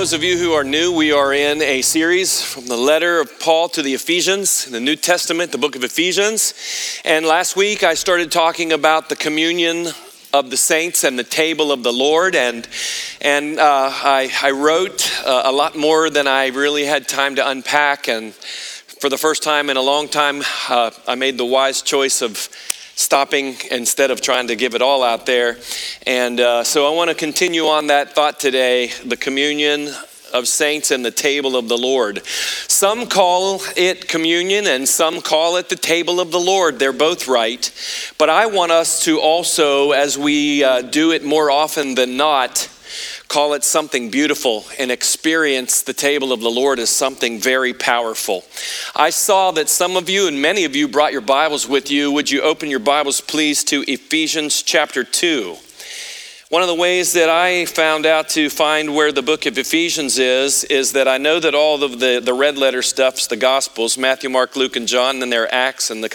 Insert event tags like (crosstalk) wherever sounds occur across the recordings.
those of you who are new, we are in a series from the letter of Paul to the Ephesians, the New Testament, the book of Ephesians. And last week I started talking about the communion of the saints and the table of the Lord. And, and uh, I, I, wrote uh, a lot more than I really had time to unpack. And for the first time in a long time, uh, I made the wise choice of stopping instead of trying to give it all out there. And uh, so I want to continue on that thought today the communion of saints and the table of the Lord. Some call it communion and some call it the table of the Lord. They're both right. But I want us to also, as we uh, do it more often than not, call it something beautiful, and experience the table of the Lord as something very powerful. I saw that some of you and many of you brought your Bibles with you. Would you open your Bibles, please, to Ephesians chapter 2? One of the ways that I found out to find where the book of Ephesians is, is that I know that all of the, the red letter stuff's the Gospels Matthew, Mark, Luke, and John, and then there are Acts and the.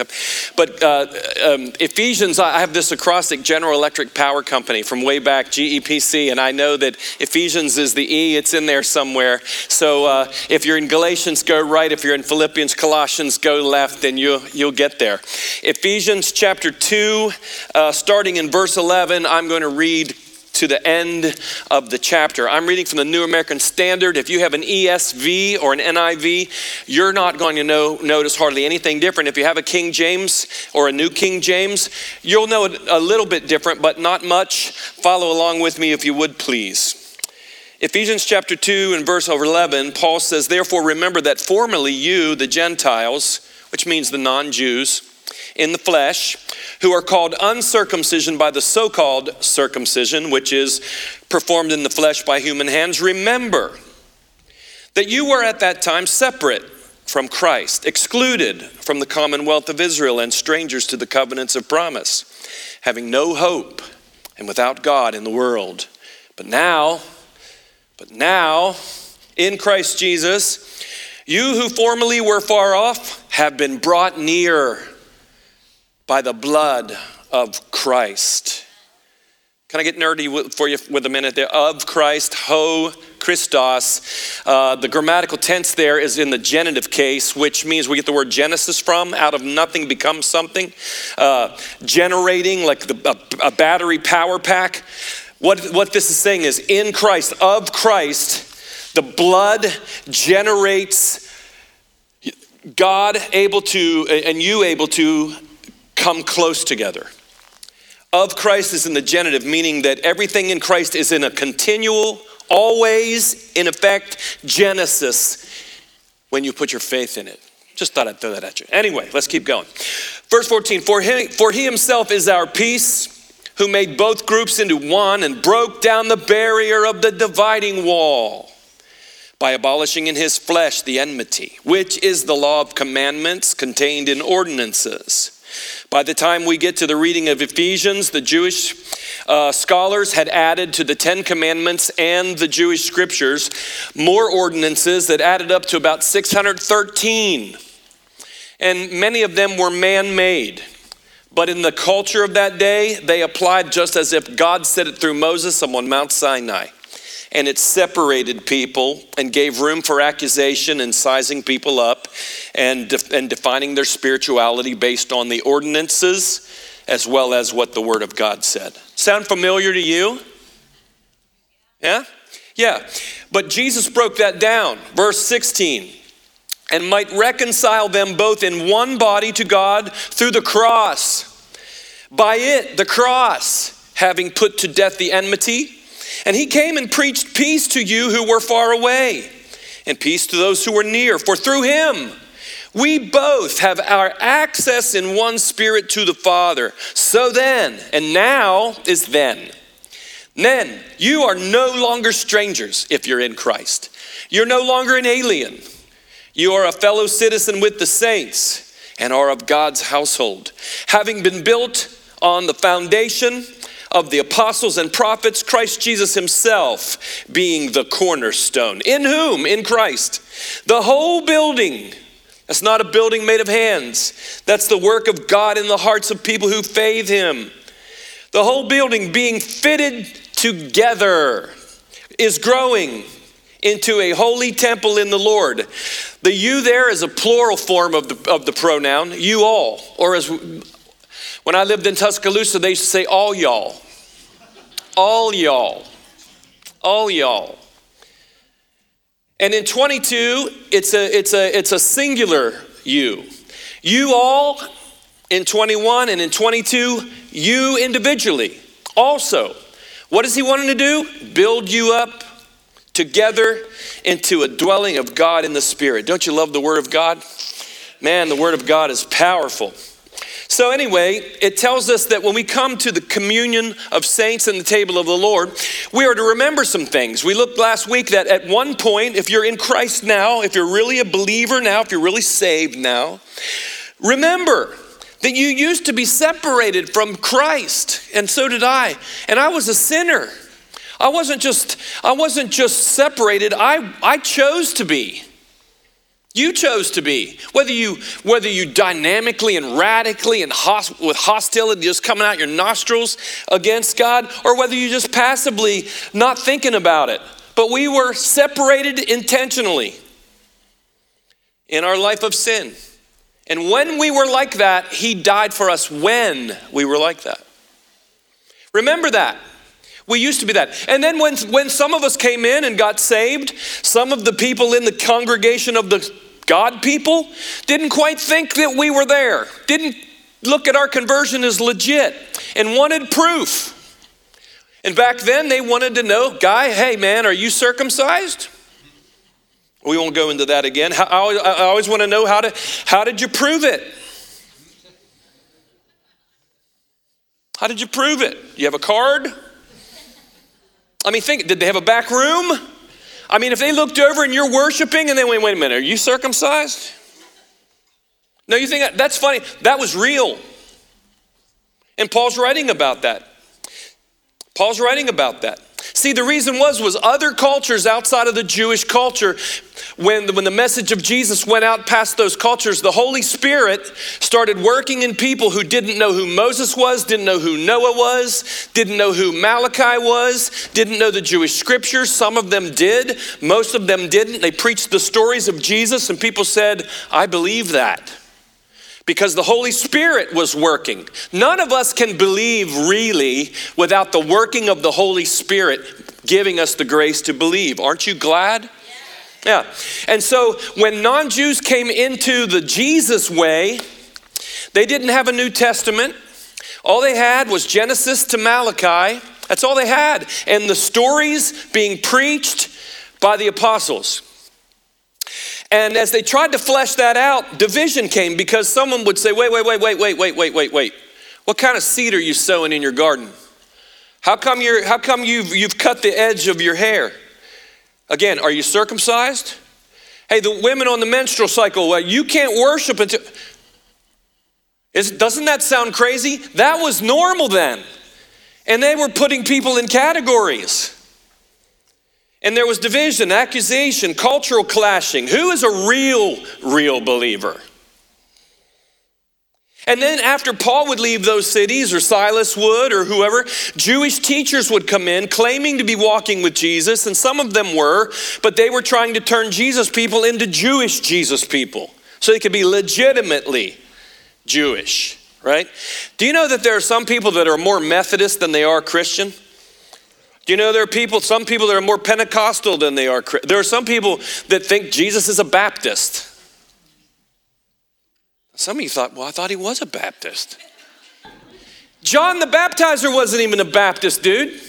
But uh, um, Ephesians, I have this acrostic General Electric Power Company from way back, GEPC, and I know that Ephesians is the E, it's in there somewhere. So uh, if you're in Galatians, go right. If you're in Philippians, Colossians, go left, and you'll, you'll get there. Ephesians chapter 2, uh, starting in verse 11, I'm going to read to the end of the chapter. I'm reading from the New American Standard. If you have an ESV or an NIV, you're not going to know, notice hardly anything different. If you have a King James or a New King James, you'll know a little bit different, but not much. Follow along with me if you would, please. Ephesians chapter 2 and verse over 11, Paul says, Therefore remember that formerly you, the Gentiles, which means the non Jews, in the flesh, who are called uncircumcision by the so called circumcision, which is performed in the flesh by human hands, remember that you were at that time separate from Christ, excluded from the commonwealth of Israel, and strangers to the covenants of promise, having no hope and without God in the world. But now, but now, in Christ Jesus, you who formerly were far off have been brought near by the blood of Christ. Can I get nerdy for you with a minute there? Of Christ, ho Christos. Uh, the grammatical tense there is in the genitive case, which means we get the word Genesis from. Out of nothing becomes something. Uh, generating, like the, a, a battery power pack. What, what this is saying is in Christ, of Christ, the blood generates God able to, and you able to come close together. Of Christ is in the genitive, meaning that everything in Christ is in a continual, always, in effect, Genesis when you put your faith in it. Just thought I'd throw that at you. Anyway, let's keep going. Verse 14 For for he himself is our peace, who made both groups into one and broke down the barrier of the dividing wall by abolishing in his flesh the enmity, which is the law of commandments contained in ordinances by the time we get to the reading of Ephesians, the Jewish uh, scholars had added to the Ten Commandments and the Jewish scriptures more ordinances that added up to about 613. And many of them were man made. But in the culture of that day, they applied just as if God said it through Moses on Mount Sinai and it separated people and gave room for accusation and sizing people up and, de- and defining their spirituality based on the ordinances as well as what the Word of God said. Sound familiar to you? Yeah? Yeah. But Jesus broke that down. Verse 16 and might reconcile them both in one body to God through the cross. By it, the cross, having put to death the enmity, and he came and preached peace to you who were far away, and peace to those who were near. For through him we both have our access in one spirit to the Father. So then, and now is then. Then you are no longer strangers if you're in Christ. You're no longer an alien. You are a fellow citizen with the saints and are of God's household, having been built on the foundation of the apostles and prophets, Christ Jesus himself being the cornerstone. In whom? In Christ. The whole building. That's not a building made of hands. That's the work of God in the hearts of people who faith him. The whole building being fitted together is growing into a holy temple in the Lord. The you there is a plural form of the, of the pronoun, you all. Or as when I lived in Tuscaloosa, they used to say all y'all. All y'all. All y'all. And in 22, it's a, it's a, it's a singular you. You all in 21 and in 22, you individually also. What is he wanting to do? Build you up together into a dwelling of God in the Spirit. Don't you love the Word of God? Man, the Word of God is powerful. So, anyway, it tells us that when we come to the communion of saints and the table of the Lord, we are to remember some things. We looked last week that at one point, if you're in Christ now, if you're really a believer now, if you're really saved now, remember that you used to be separated from Christ, and so did I. And I was a sinner. I wasn't just I wasn't just separated. I I chose to be. You chose to be. Whether you whether you dynamically and radically and host, with hostility just coming out your nostrils against God, or whether you just passively not thinking about it. But we were separated intentionally in our life of sin. And when we were like that, He died for us when we were like that. Remember that. We used to be that. And then when, when some of us came in and got saved, some of the people in the congregation of the God people didn't quite think that we were there, didn't look at our conversion as legit, and wanted proof. And back then, they wanted to know, guy, hey man, are you circumcised? We won't go into that again. I always, want to know how, to, how did you prove it? How did you prove it? You have a card? I mean, think, did they have a back room? I mean, if they looked over and you're worshiping and they went, wait a minute, are you circumcised? No, you think that's funny. That was real. And Paul's writing about that. Paul's writing about that. See, the reason was was other cultures outside of the Jewish culture, when the, when the message of Jesus went out past those cultures, the Holy Spirit started working in people who didn't know who Moses was, didn't know who Noah was, didn't know who Malachi was, didn't know the Jewish scriptures. Some of them did, most of them didn't. They preached the stories of Jesus, and people said, I believe that because the Holy Spirit was working. None of us can believe really without the working of the Holy Spirit giving us the grace to believe. Aren't you glad? Yeah. And so when non Jews came into the Jesus way, they didn't have a New Testament. All they had was Genesis to Malachi. That's all they had. And the stories being preached by the apostles. And as they tried to flesh that out, division came because someone would say, wait, wait, wait, wait, wait, wait, wait, wait, wait. What kind of seed are you sowing in your garden? How come, you're, how come you've, you've cut the edge of your hair? Again, are you circumcised? Hey, the women on the menstrual cycle, well, you can't worship until. Is, doesn't that sound crazy? That was normal then. And they were putting people in categories. And there was division, accusation, cultural clashing. Who is a real, real believer? And then, after Paul would leave those cities, or Silas would, or whoever, Jewish teachers would come in claiming to be walking with Jesus, and some of them were, but they were trying to turn Jesus people into Jewish Jesus people so they could be legitimately Jewish, right? Do you know that there are some people that are more Methodist than they are Christian? Do you know there are people, some people that are more Pentecostal than they are? There are some people that think Jesus is a Baptist. Some of you thought, well, I thought he was a Baptist. John the Baptizer wasn't even a Baptist, dude.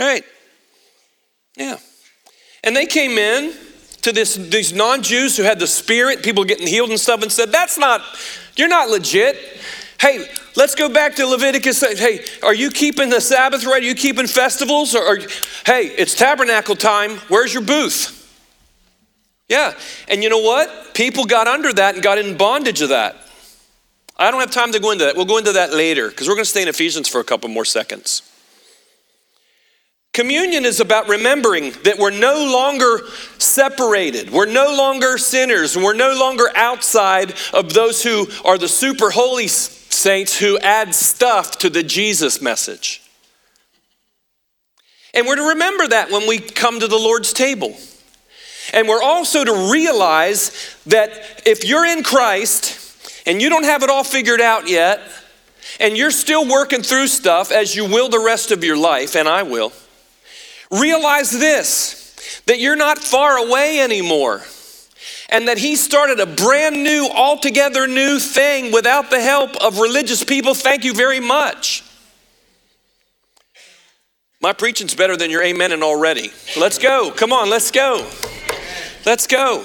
All right. Yeah. And they came in to this, these non Jews who had the Spirit, people getting healed and stuff, and said, That's not, you're not legit. Hey, let's go back to Leviticus. Hey, are you keeping the Sabbath right? Are you keeping festivals? Or, hey, it's tabernacle time. Where's your booth? Yeah. And you know what? People got under that and got in bondage of that. I don't have time to go into that. We'll go into that later because we're going to stay in Ephesians for a couple more seconds. Communion is about remembering that we're no longer separated. We're no longer sinners. We're no longer outside of those who are the super holy saints who add stuff to the Jesus message. And we're to remember that when we come to the Lord's table. And we're also to realize that if you're in Christ and you don't have it all figured out yet, and you're still working through stuff as you will the rest of your life, and I will, realize this that you're not far away anymore. And that he started a brand new, altogether new thing without the help of religious people. Thank you very much. My preaching's better than your amen and already. Let's go. Come on, let's go. Let's go.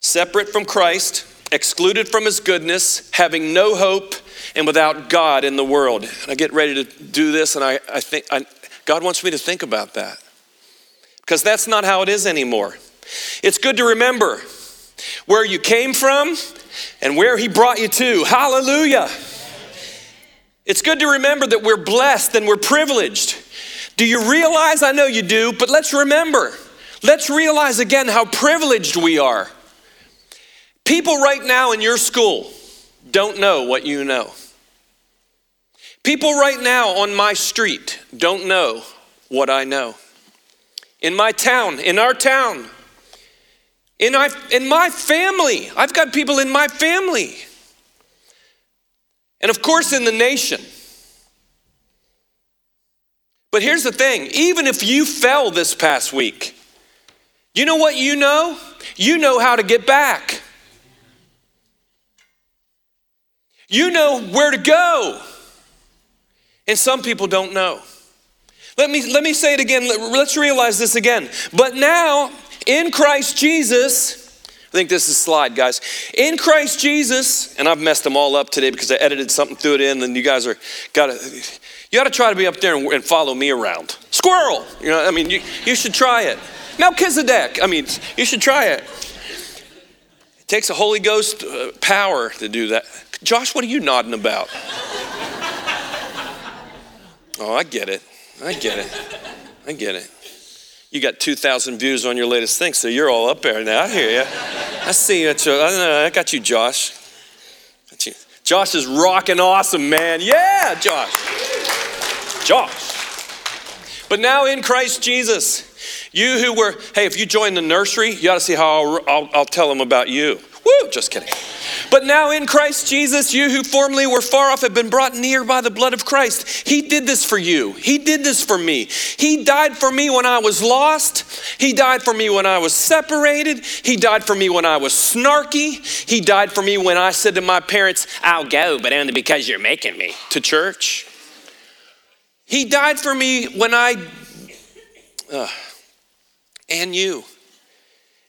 Separate from Christ, excluded from his goodness, having no hope, and without God in the world. And I get ready to do this, and I, I think I, God wants me to think about that. Because that's not how it is anymore. It's good to remember where you came from and where he brought you to. Hallelujah. It's good to remember that we're blessed and we're privileged. Do you realize? I know you do, but let's remember Let's realize again how privileged we are. People right now in your school don't know what you know. People right now on my street don't know what I know. In my town, in our town, in my, in my family, I've got people in my family. And of course, in the nation. But here's the thing even if you fell this past week, you know what you know? You know how to get back. You know where to go. And some people don't know. Let me, let me say it again. Let's realize this again. But now, in Christ Jesus, I think this is slide, guys. In Christ Jesus, and I've messed them all up today because I edited something, threw it in, and you guys are got to, you got to try to be up there and, and follow me around. Squirrel! You know, I mean, you, you should try it. Melchizedek. I mean, you should try it. It takes a Holy Ghost uh, power to do that. Josh, what are you nodding about? (laughs) Oh, I get it. I get it. I get it. You got 2,000 views on your latest thing, so you're all up there now. I hear you. I see you. I got you, Josh. Got you. Josh is rocking awesome, man. Yeah, Josh. Josh. But now in Christ Jesus, you who were, hey, if you join the nursery, you ought to see how I'll, I'll, I'll tell them about you. Woo, just kidding. But now in Christ Jesus, you who formerly were far off have been brought near by the blood of Christ. He did this for you. He did this for me. He died for me when I was lost. He died for me when I was separated. He died for me when I was snarky. He died for me when I said to my parents, I'll go, but only because you're making me to church. He died for me when I. Uh, and you.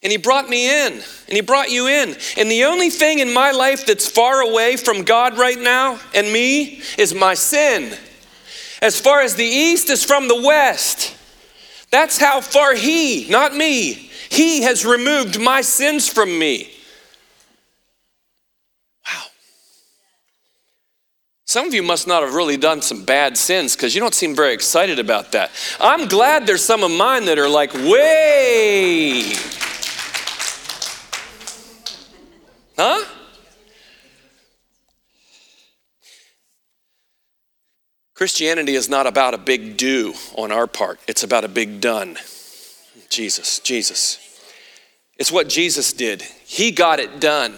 And he brought me in, and he brought you in. And the only thing in my life that's far away from God right now and me is my sin. As far as the east is from the west. That's how far he, not me, he has removed my sins from me. Wow. Some of you must not have really done some bad sins because you don't seem very excited about that. I'm glad there's some of mine that are like, way. Huh? Christianity is not about a big do on our part, it's about a big done. Jesus, Jesus. It's what Jesus did. He got it done.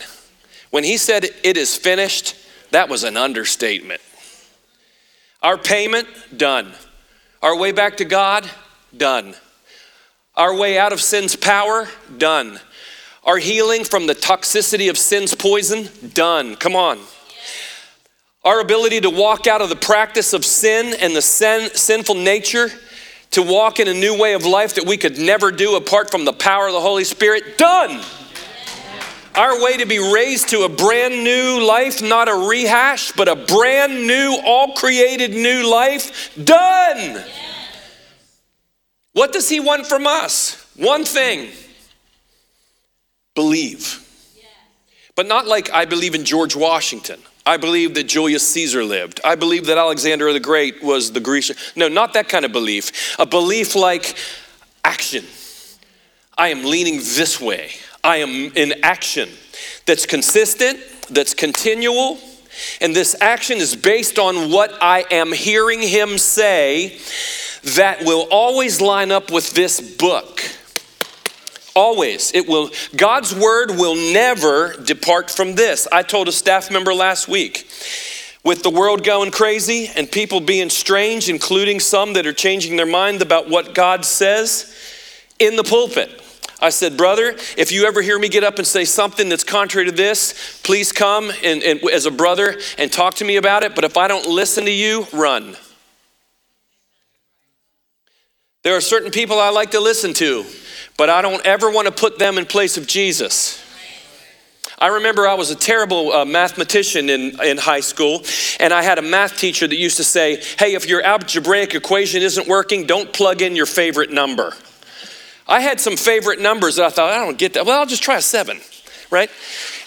When he said, It is finished, that was an understatement. Our payment, done. Our way back to God, done. Our way out of sin's power, done. Our healing from the toxicity of sin's poison, done. Come on. Our ability to walk out of the practice of sin and the sin, sinful nature to walk in a new way of life that we could never do apart from the power of the Holy Spirit, done. Our way to be raised to a brand new life, not a rehash, but a brand new, all created new life, done. What does He want from us? One thing believe. But not like I believe in George Washington. I believe that Julius Caesar lived. I believe that Alexander the Great was the Grecian. No, not that kind of belief. A belief like action. I am leaning this way. I am in action that's consistent, that's continual, and this action is based on what I am hearing him say, that will always line up with this book. Always. It will God's word will never depart from this. I told a staff member last week with the world going crazy and people being strange, including some that are changing their mind about what God says in the pulpit. I said, Brother, if you ever hear me get up and say something that's contrary to this, please come and, and, as a brother and talk to me about it. But if I don't listen to you, run. There are certain people I like to listen to, but I don't ever want to put them in place of Jesus. I remember I was a terrible uh, mathematician in, in high school, and I had a math teacher that used to say, Hey, if your algebraic equation isn't working, don't plug in your favorite number. I had some favorite numbers that I thought, I don't get that. Well, I'll just try a seven, right?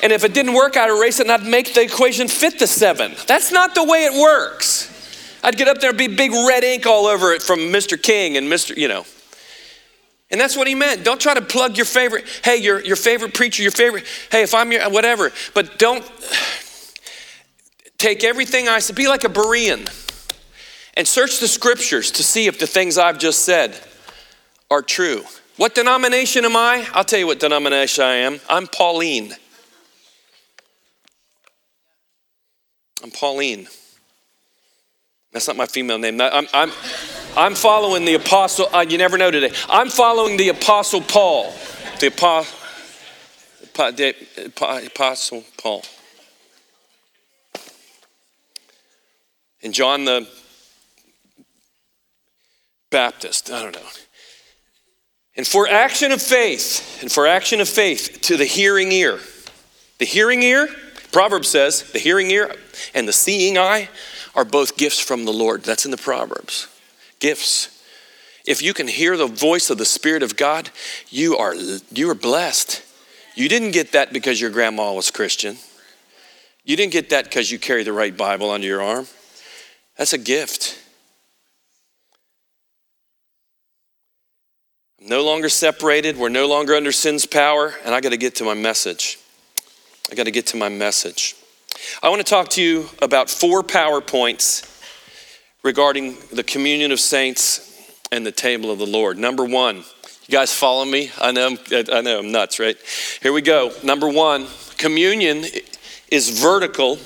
And if it didn't work, I'd erase it and I'd make the equation fit the seven. That's not the way it works. I'd get up there and be big red ink all over it from Mr. King and Mr. You know. And that's what he meant. Don't try to plug your favorite, hey, your, your favorite preacher, your favorite, hey, if I'm your, whatever. But don't take everything I said, be like a Berean and search the scriptures to see if the things I've just said are true. What denomination am I? I'll tell you what denomination I am. I'm Pauline. I'm Pauline. That's not my female name. I'm, I'm, I'm following the apostle. Uh, you never know today. I'm following the apostle Paul. The, apo, the apostle Paul. And John the Baptist. I don't know. And for action of faith, and for action of faith to the hearing ear. The hearing ear, Proverbs says, the hearing ear and the seeing eye are both gifts from the Lord. That's in the Proverbs. Gifts. If you can hear the voice of the Spirit of God, you are you are blessed. You didn't get that because your grandma was Christian. You didn't get that because you carry the right Bible under your arm. That's a gift. I'm no longer separated. We're no longer under sin's power. And I got to get to my message. I got to get to my message. I want to talk to you about four PowerPoints regarding the communion of saints and the table of the Lord. Number one, you guys follow me? I know, I'm, I know I'm nuts, right? Here we go. Number one, communion is vertical,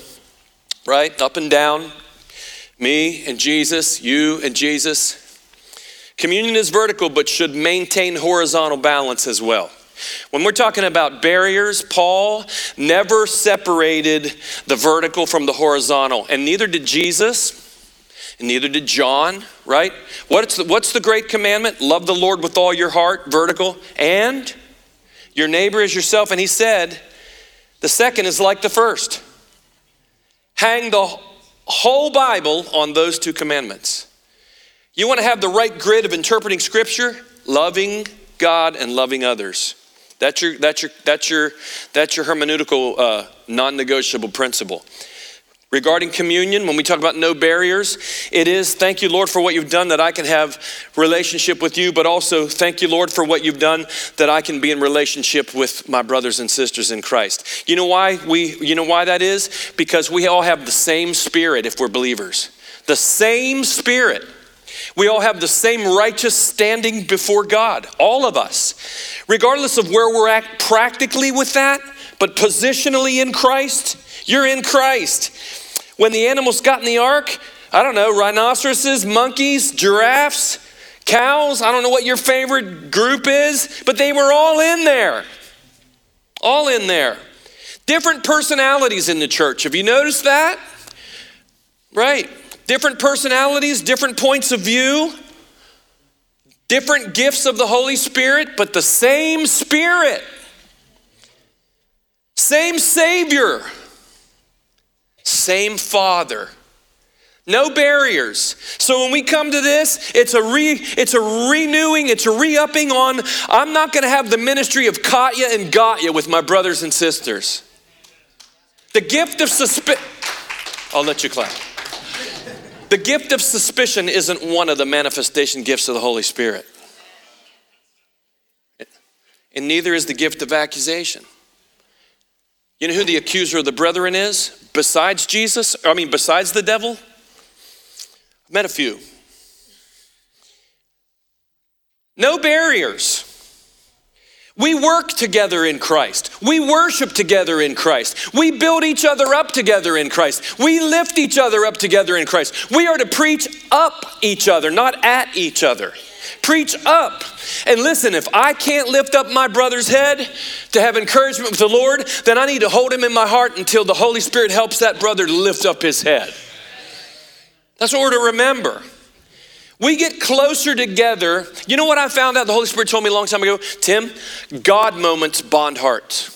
right? Up and down. Me and Jesus, you and Jesus. Communion is vertical, but should maintain horizontal balance as well. When we're talking about barriers, Paul never separated the vertical from the horizontal, and neither did Jesus, and neither did John, right? What's the, what's the great commandment? Love the Lord with all your heart, vertical, and your neighbor as yourself. And he said, the second is like the first. Hang the whole Bible on those two commandments. You want to have the right grid of interpreting scripture? Loving God and loving others. That's your, that's your, that's your, that's your hermeneutical uh, non negotiable principle. Regarding communion, when we talk about no barriers, it is thank you, Lord, for what you've done that I can have relationship with you, but also thank you, Lord, for what you've done that I can be in relationship with my brothers and sisters in Christ. You know why we you know why that is? Because we all have the same spirit if we're believers. The same spirit. We all have the same righteous standing before God, all of us. Regardless of where we're at practically with that, but positionally in Christ, you're in Christ. When the animals got in the ark, I don't know, rhinoceroses, monkeys, giraffes, cows, I don't know what your favorite group is, but they were all in there. All in there. Different personalities in the church. Have you noticed that? Right. Different personalities, different points of view, different gifts of the Holy Spirit, but the same Spirit, same Savior, same Father. No barriers. So when we come to this, it's a re, it's a renewing, it's a re-upping on. I'm not going to have the ministry of Katya and Gatya with my brothers and sisters. The gift of suspicion. I'll let you clap. The gift of suspicion isn't one of the manifestation gifts of the Holy Spirit. And neither is the gift of accusation. You know who the accuser of the brethren is? Besides Jesus, I mean, besides the devil? I've met a few. No barriers. We work together in Christ. We worship together in Christ. We build each other up together in Christ. We lift each other up together in Christ. We are to preach up each other, not at each other. Preach up. And listen, if I can't lift up my brother's head to have encouragement with the Lord, then I need to hold him in my heart until the Holy Spirit helps that brother to lift up his head. That's what we're to remember. We get closer together. You know what I found out? The Holy Spirit told me a long time ago? Tim, God moments bond hearts.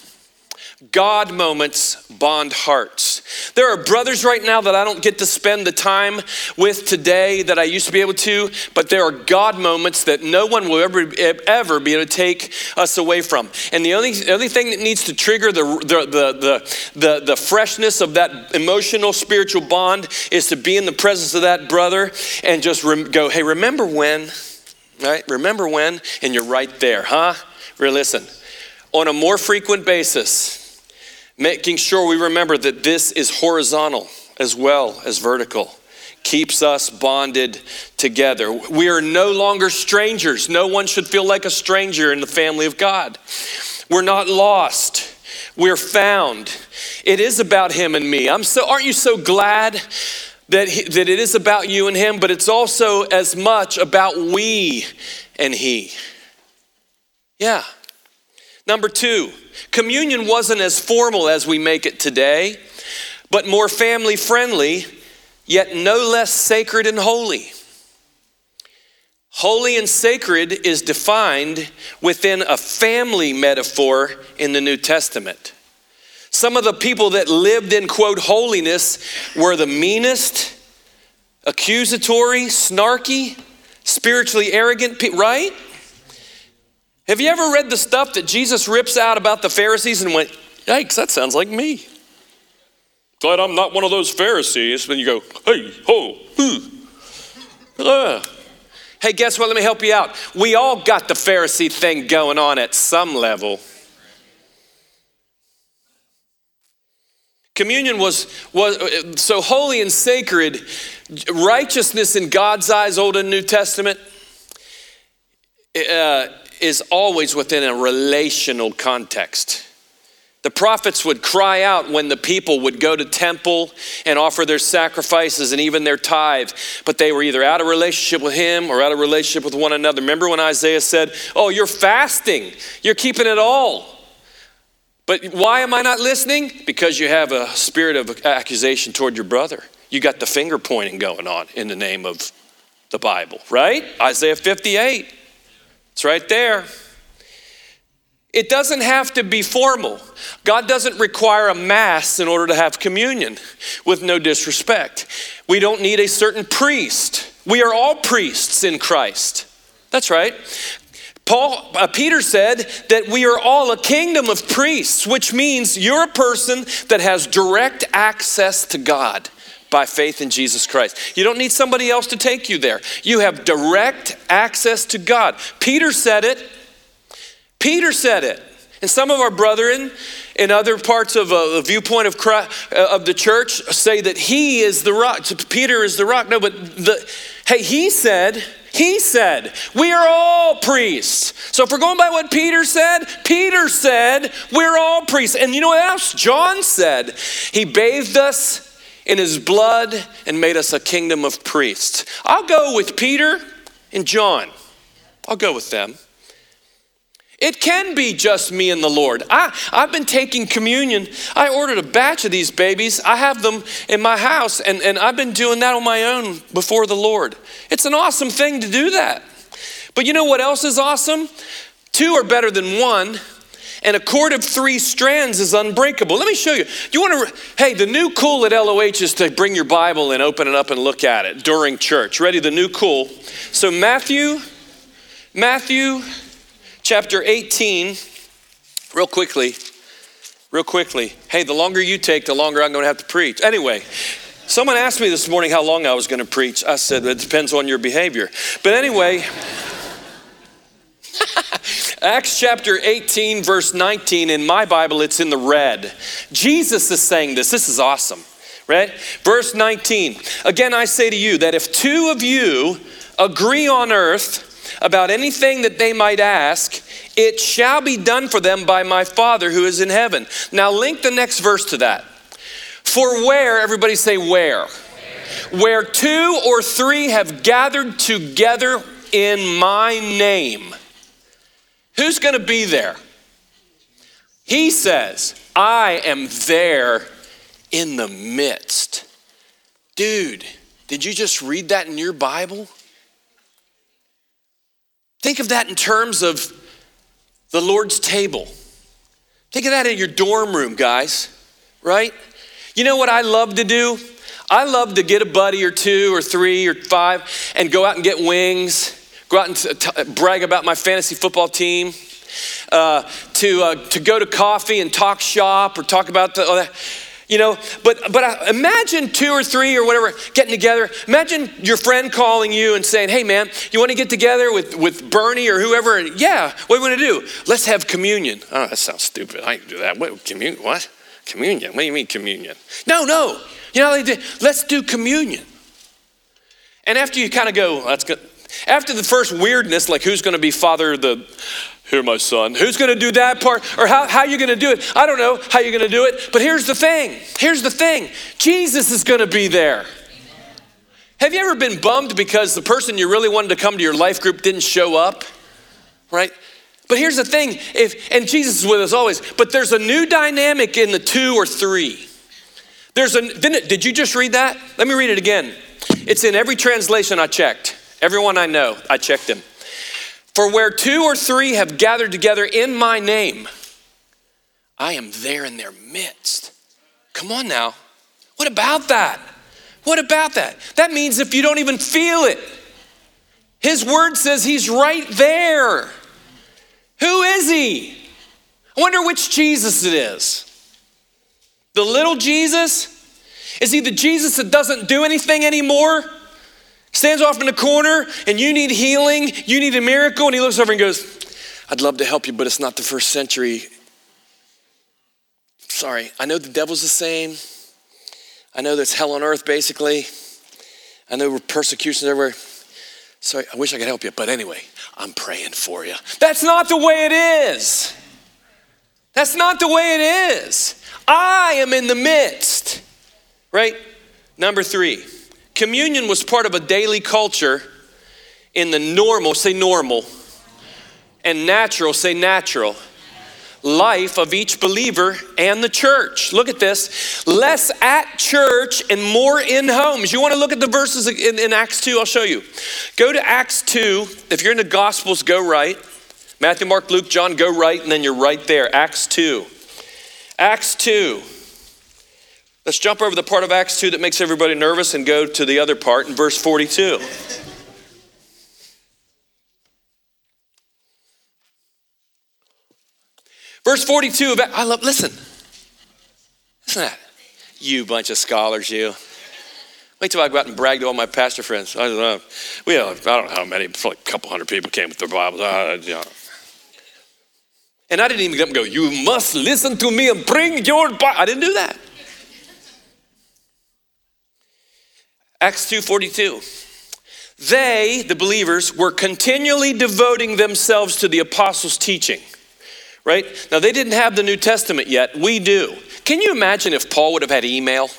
God moments bond hearts. There are brothers right now that I don't get to spend the time with today that I used to be able to, but there are God moments that no one will ever, ever be able to take us away from. And the only, the only thing that needs to trigger the, the, the, the, the freshness of that emotional, spiritual bond is to be in the presence of that brother and just rem- go, hey, remember when? Right? Remember when? And you're right there, huh? Listen, on a more frequent basis, making sure we remember that this is horizontal as well as vertical keeps us bonded together. We are no longer strangers. No one should feel like a stranger in the family of God. We're not lost. We're found. It is about him and me. I'm so aren't you so glad that he, that it is about you and him, but it's also as much about we and he. Yeah. Number 2, Communion wasn't as formal as we make it today, but more family friendly, yet no less sacred and holy. Holy and sacred is defined within a family metaphor in the New Testament. Some of the people that lived in, quote, holiness were the meanest, accusatory, snarky, spiritually arrogant, right? Have you ever read the stuff that Jesus rips out about the Pharisees and went, yikes, that sounds like me? Glad I'm not one of those Pharisees. Then you go, hey, ho, hoo. Uh. Hey, guess what? Let me help you out. We all got the Pharisee thing going on at some level. Communion was, was so holy and sacred. Righteousness in God's eyes, Old and New Testament, uh, is always within a relational context. The prophets would cry out when the people would go to temple and offer their sacrifices and even their tithe, but they were either out of relationship with him or out of relationship with one another. Remember when Isaiah said, "Oh, you're fasting. You're keeping it all." But why am I not listening? Because you have a spirit of accusation toward your brother. You got the finger pointing going on in the name of the Bible, right? Isaiah 58. It's right there. It doesn't have to be formal. God doesn't require a mass in order to have communion, with no disrespect. We don't need a certain priest. We are all priests in Christ. That's right. Paul, uh, Peter said that we are all a kingdom of priests, which means you're a person that has direct access to God by faith in Jesus Christ. You don't need somebody else to take you there. You have direct access to God. Peter said it. Peter said it. And some of our brethren in other parts of uh, the viewpoint of, Christ, uh, of the church say that he is the rock. Peter is the rock. No, but the, hey, he said, he said, we are all priests. So if we're going by what Peter said, Peter said, we're all priests. And you know what else? John said, he bathed us in his blood and made us a kingdom of priests. I'll go with Peter and John. I'll go with them. It can be just me and the Lord. I, I've been taking communion. I ordered a batch of these babies. I have them in my house, and, and I've been doing that on my own before the Lord. It's an awesome thing to do that. But you know what else is awesome? Two are better than one and a cord of three strands is unbreakable. Let me show you. You want to, hey, the new cool at LOH is to bring your Bible and open it up and look at it during church. Ready? The new cool. So, Matthew, Matthew chapter 18, real quickly, real quickly. Hey, the longer you take, the longer I'm going to have to preach. Anyway, someone asked me this morning how long I was going to preach. I said, it depends on your behavior. But anyway, (laughs) Acts chapter 18, verse 19, in my Bible, it's in the red. Jesus is saying this. This is awesome, right? Verse 19 Again, I say to you that if two of you agree on earth about anything that they might ask, it shall be done for them by my Father who is in heaven. Now, link the next verse to that. For where, everybody say where. Where two or three have gathered together in my name. Who's going to be there? He says, I am there in the midst. Dude, did you just read that in your Bible? Think of that in terms of the Lord's table. Think of that in your dorm room, guys, right? You know what I love to do? I love to get a buddy or two or three or five and go out and get wings, go out and t- brag about my fantasy football team, uh, to, uh, to go to coffee and talk shop or talk about the, you know, but, but imagine two or three or whatever getting together. Imagine your friend calling you and saying, hey man, you want to get together with, with Bernie or whoever? And yeah, what do you want to do? Let's have communion. Oh, that sounds stupid. I can do that. What, communion? What? Communion? What do you mean communion? No, no. You know, they let's do communion. And after you kind of go, that's good. After the first weirdness, like who's going to be father the here, my son. Who's going to do that part? Or how, how you going to do it? I don't know how you're going to do it. But here's the thing. Here's the thing. Jesus is going to be there. Have you ever been bummed because the person you really wanted to come to your life group didn't show up? Right? But here's the thing, if and Jesus is with us always, but there's a new dynamic in the two or three. There's a, it, did you just read that? Let me read it again. It's in every translation I checked. Everyone I know, I checked them. For where two or three have gathered together in my name, I am there in their midst. Come on now. What about that? What about that? That means if you don't even feel it, his word says he's right there. Who is he? I wonder which Jesus it is. The little Jesus? Is he the Jesus that doesn't do anything anymore? Stands off in the corner and you need healing, you need a miracle, and he looks over and goes, I'd love to help you, but it's not the first century. Sorry, I know the devil's the same. I know there's hell on earth, basically. I know were persecutions everywhere. Sorry, I wish I could help you, but anyway, I'm praying for you. That's not the way it is. That's not the way it is. I am in the midst, right? Number three, communion was part of a daily culture in the normal, say normal, and natural, say natural, life of each believer and the church. Look at this less at church and more in homes. You want to look at the verses in, in Acts 2? I'll show you. Go to Acts 2. If you're in the Gospels, go right. Matthew, Mark, Luke, John, go right, and then you're right there. Acts 2. Acts 2. Let's jump over the part of Acts 2 that makes everybody nervous and go to the other part in verse 42. Verse 42 of I love, listen. Listen to that. You bunch of scholars, you. Wait till I go out and brag to all my pastor friends. I don't know. We have, I don't know how many, like a couple hundred people came with their Bibles. Uh, you know. And I didn't even get up and go, You must listen to me and bring your Bible. I didn't do that. Acts 2:42. They, the believers, were continually devoting themselves to the apostles' teaching. Right? Now they didn't have the New Testament yet. We do. Can you imagine if Paul would have had email?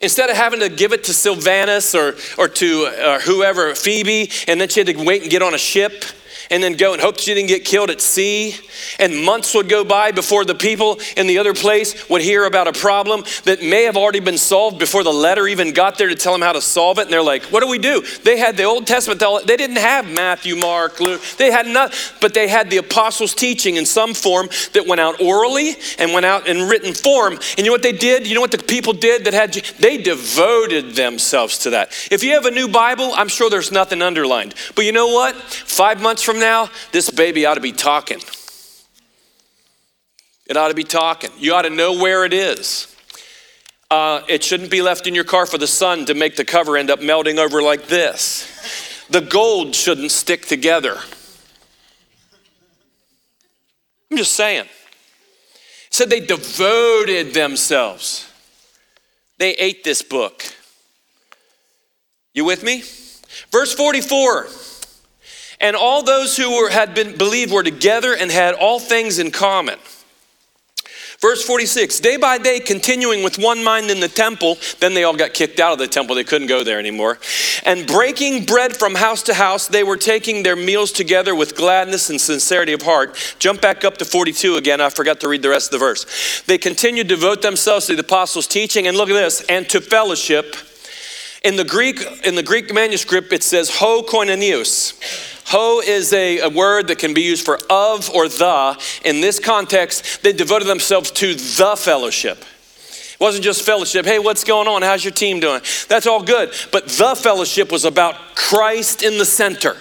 Instead of having to give it to Silvanus or, or to uh, whoever, Phoebe, and then she had to wait and get on a ship and then go and hope she didn't get killed at sea. And months would go by before the people in the other place would hear about a problem that may have already been solved before the letter even got there to tell them how to solve it. And they're like, what do we do? They had the Old Testament, they didn't have Matthew, Mark, Luke. They had not, but they had the apostles' teaching in some form that went out orally and went out in written form. And you know what they did? You know what the people did that had, they devoted themselves to that. If you have a new Bible, I'm sure there's nothing underlined. But you know what? Five months from now, this baby ought to be talking. It ought to be talking. You ought to know where it is. Uh, it shouldn't be left in your car for the sun to make the cover end up melting over like this. The gold shouldn't stick together. I'm just saying. It said they devoted themselves. They ate this book. You with me? Verse 44. And all those who were, had been believed were together and had all things in common. Verse 46 day by day, continuing with one mind in the temple, then they all got kicked out of the temple. They couldn't go there anymore. And breaking bread from house to house, they were taking their meals together with gladness and sincerity of heart. Jump back up to 42 again. I forgot to read the rest of the verse. They continued to devote themselves to the apostles' teaching, and look at this, and to fellowship. In the Greek, in the Greek manuscript, it says ho koinonios Ho is a, a, word that can be used for of or the. In this context, they devoted themselves to the fellowship. It wasn't just fellowship. Hey, what's going on? How's your team doing? That's all good. But the fellowship was about Christ in the center.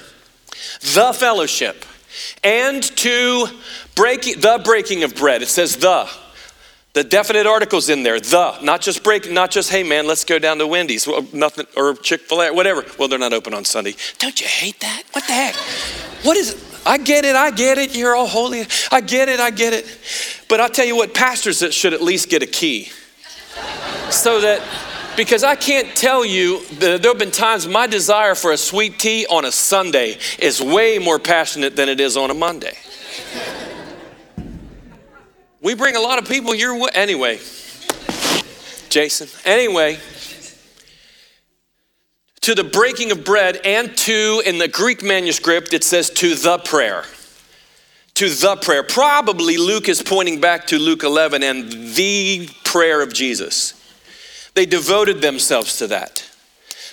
The fellowship. And to break the breaking of bread. It says the. The definite articles in there, the, not just break, not just, hey man, let's go down to Wendy's, well, nothing, or Chick fil A, whatever. Well, they're not open on Sunday. Don't you hate that? What the heck? What is? I get it, I get it, you're all holy. I get it, I get it. But I'll tell you what, pastors should at least get a key. So that, because I can't tell you, that there have been times my desire for a sweet tea on a Sunday is way more passionate than it is on a Monday. We bring a lot of people your way. Anyway, Jason. Anyway, to the breaking of bread and to, in the Greek manuscript, it says to the prayer. To the prayer. Probably Luke is pointing back to Luke 11 and the prayer of Jesus. They devoted themselves to that.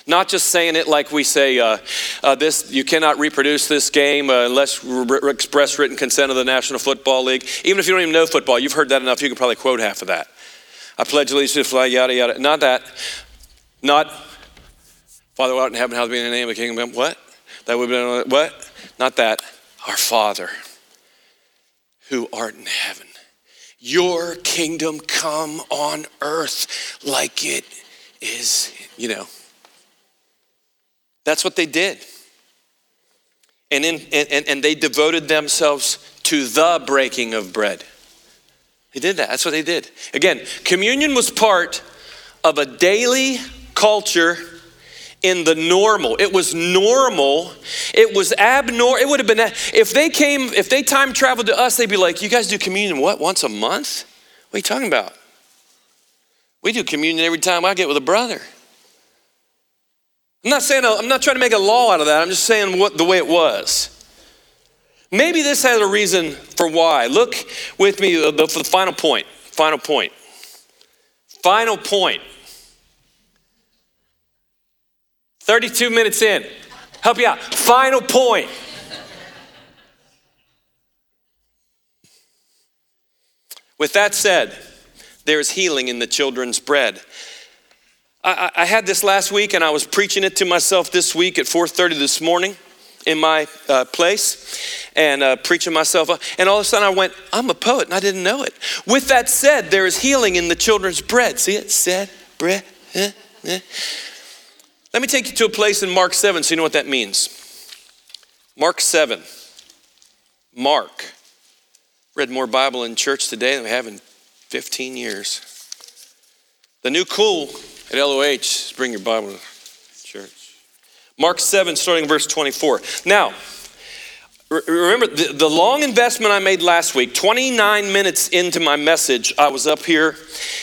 Not just saying it like we say, uh, uh, this, you cannot reproduce this game uh, unless re- express written consent of the National Football League. Even if you don't even know football, you've heard that enough, you can probably quote half of that. I pledge allegiance to the flag, yada, yada. Not that. Not, Father, art in heaven, hallowed be in the name of the kingdom. What? That would be, what? Not that. Our Father, who art in heaven. Your kingdom come on earth like it is, you know, that's what they did. And, in, and, and they devoted themselves to the breaking of bread. They did that. That's what they did. Again, communion was part of a daily culture in the normal. It was normal. It was abnormal. It would have been, if they came, if they time traveled to us, they'd be like, you guys do communion what, once a month? What are you talking about? We do communion every time I get with a brother. I'm not saying, I'm not trying to make a law out of that. I'm just saying what the way it was. Maybe this has a reason for why. Look with me uh, the, the final point. Final point. Final point. 32 minutes in. Help you out. Final point. With that said, there is healing in the children's bread. I, I, had this last week and I was preaching it to myself this week at 4.30 this morning in my uh, place and uh, preaching myself. And all of a sudden I went, I'm a poet and I didn't know it. With that said, there is healing in the children's bread. See it? Said, bread. Eh, eh. Let me take you to a place in Mark 7 so you know what that means. Mark 7. Mark. Read more Bible in church today than we have in 15 years. The new cool at LOH, bring your Bible to church. Mark 7, starting verse 24. Now, remember the, the long investment I made last week, 29 minutes into my message, I was up here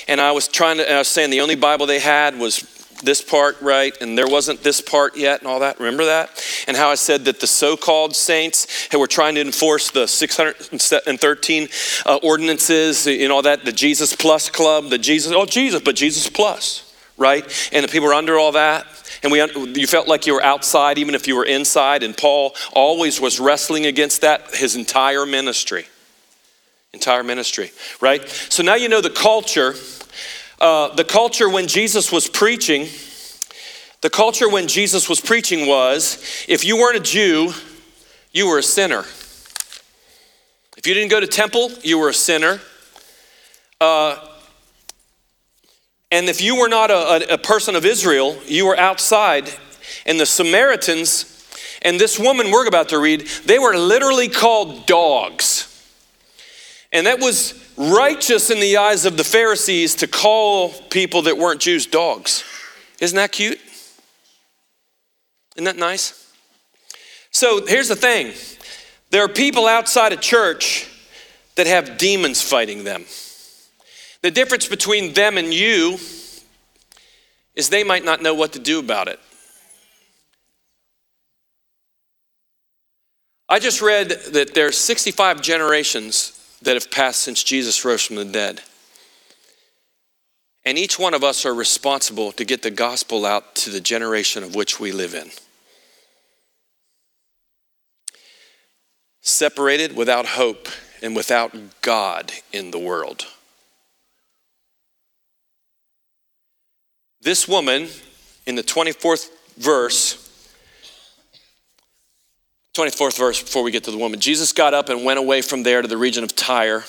and I was trying to, I was saying the only Bible they had was this part right and there wasn't this part yet and all that remember that and how i said that the so-called saints who were trying to enforce the 613 uh, ordinances and all that the jesus plus club the jesus oh jesus but jesus plus right? And the people were under all that. And we, you felt like you were outside, even if you were inside. And Paul always was wrestling against that his entire ministry. Entire ministry, right? So now you know the culture. Uh, the culture when Jesus was preaching, the culture when Jesus was preaching was if you weren't a Jew, you were a sinner. If you didn't go to temple, you were a sinner. Uh, and if you were not a, a, a person of Israel, you were outside. And the Samaritans and this woman we're about to read, they were literally called dogs. And that was righteous in the eyes of the Pharisees to call people that weren't Jews dogs. Isn't that cute? Isn't that nice? So here's the thing there are people outside of church that have demons fighting them. The difference between them and you is they might not know what to do about it. I just read that there are 65 generations that have passed since Jesus rose from the dead. And each one of us are responsible to get the gospel out to the generation of which we live in. Separated without hope and without God in the world. This woman in the 24th verse 24th verse before we get to the woman. Jesus got up and went away from there to the region of Tyre.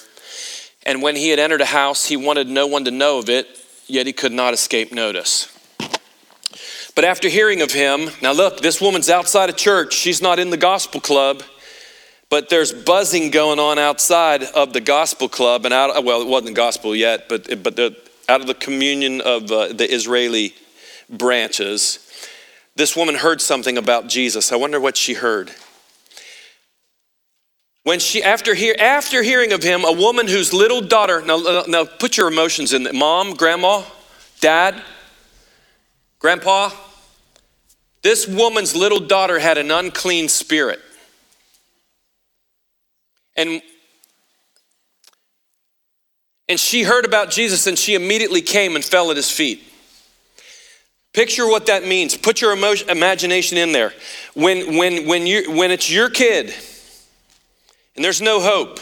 And when he had entered a house, he wanted no one to know of it, yet he could not escape notice. But after hearing of him, now look, this woman's outside of church. She's not in the gospel club, but there's buzzing going on outside of the gospel club and out. Well, it wasn't gospel yet, but but the, out of the communion of uh, the Israeli branches, this woman heard something about Jesus. I wonder what she heard. When she, after, hear, after hearing of him, a woman whose little daughter, now, now put your emotions in mom, grandma, dad, grandpa. This woman's little daughter had an unclean spirit. And, and she heard about Jesus and she immediately came and fell at his feet. Picture what that means. Put your emotion, imagination in there. When, when, when, you, when it's your kid, and there's no hope,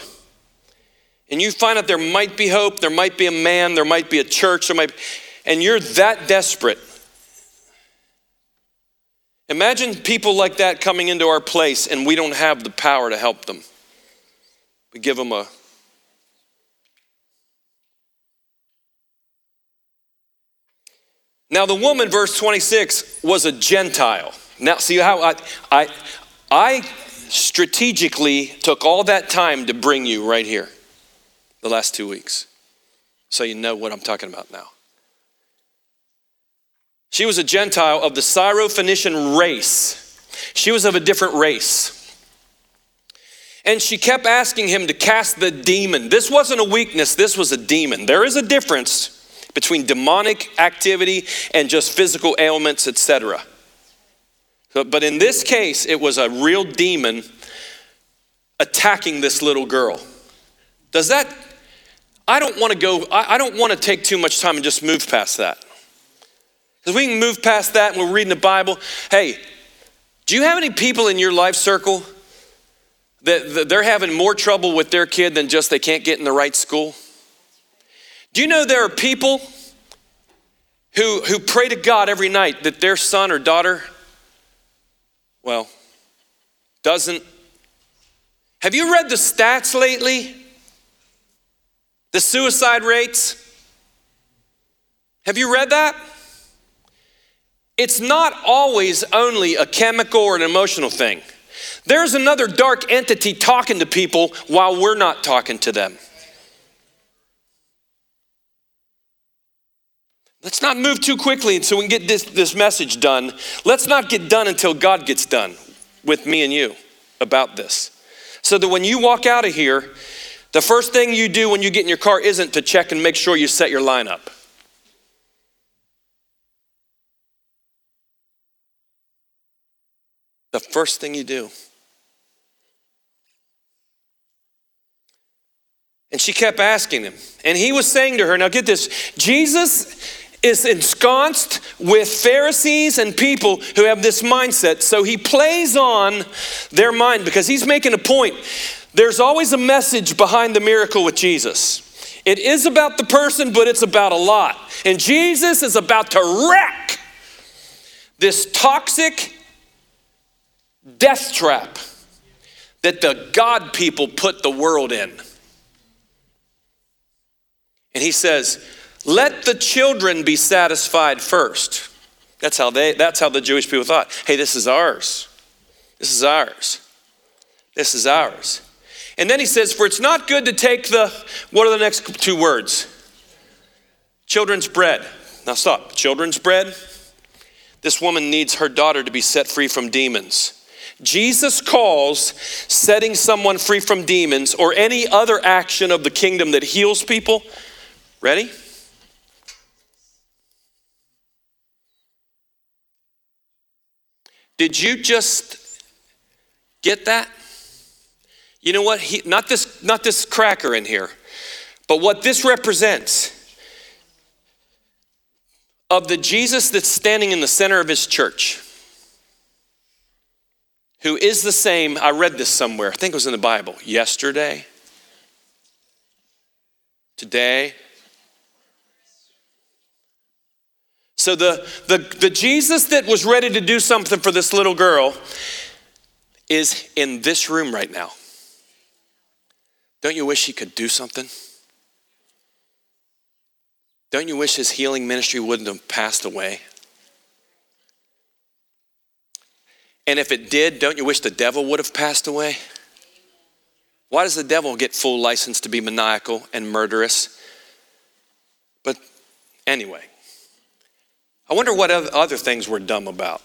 and you find out there might be hope, there might be a man, there might be a church, there might be, and you're that desperate. Imagine people like that coming into our place and we don't have the power to help them. We give them a Now, the woman, verse 26, was a Gentile. Now, see how I, I, I strategically took all that time to bring you right here the last two weeks so you know what I'm talking about now. She was a Gentile of the Syrophoenician race. She was of a different race. And she kept asking him to cast the demon. This wasn't a weakness, this was a demon. There is a difference between demonic activity and just physical ailments, etc. But in this case, it was a real demon attacking this little girl. Does that, I don't want to go, I, don't want to take too much time and just move past that. Because we can move past that and we're reading the Bible. Hey, do you have any people in your life circle that, that they're having more trouble with their kid than just they can't get in the right school? Do you know there are people who, who pray to God every night that their son or daughter well, doesn't. Have you read the stats lately? The suicide rates? Have you read that? It's not always only a chemical or an emotional thing. There's another dark entity talking to people while we're not talking to them. Let's not move too quickly until we can get this, this message done. Let's not get done until God gets done with me and you about this. So that when you walk out of here, the first thing you do when you get in your car isn't to check and make sure you set your line up. The first thing you do. And she kept asking him. And he was saying to her, now get this, Jesus is ensconced with Pharisees and people who have this mindset. So he plays on their mind because he's making a point. There's always a message behind the miracle with Jesus. It is about the person, but it's about a lot. And Jesus is about to wreck this toxic death trap that the God people put the world in. And he says, let the children be satisfied first. That's how they that's how the Jewish people thought. Hey, this is ours. This is ours. This is ours. And then he says, For it's not good to take the, what are the next two words? Children's bread. Now stop. Children's bread? This woman needs her daughter to be set free from demons. Jesus calls setting someone free from demons or any other action of the kingdom that heals people. Ready? Did you just get that? You know what? He, not this not this cracker in here. But what this represents of the Jesus that's standing in the center of his church, who is the same, I read this somewhere, I think it was in the Bible, yesterday, today. So the, the, the Jesus that was ready to do something for this little girl is in this room right now. Don't you wish he could do something? Don't you wish his healing ministry wouldn't have passed away? And if it did, don't you wish the devil would have passed away? Why does the devil get full license to be maniacal and murderous? But anyway, I wonder what other things we're dumb about.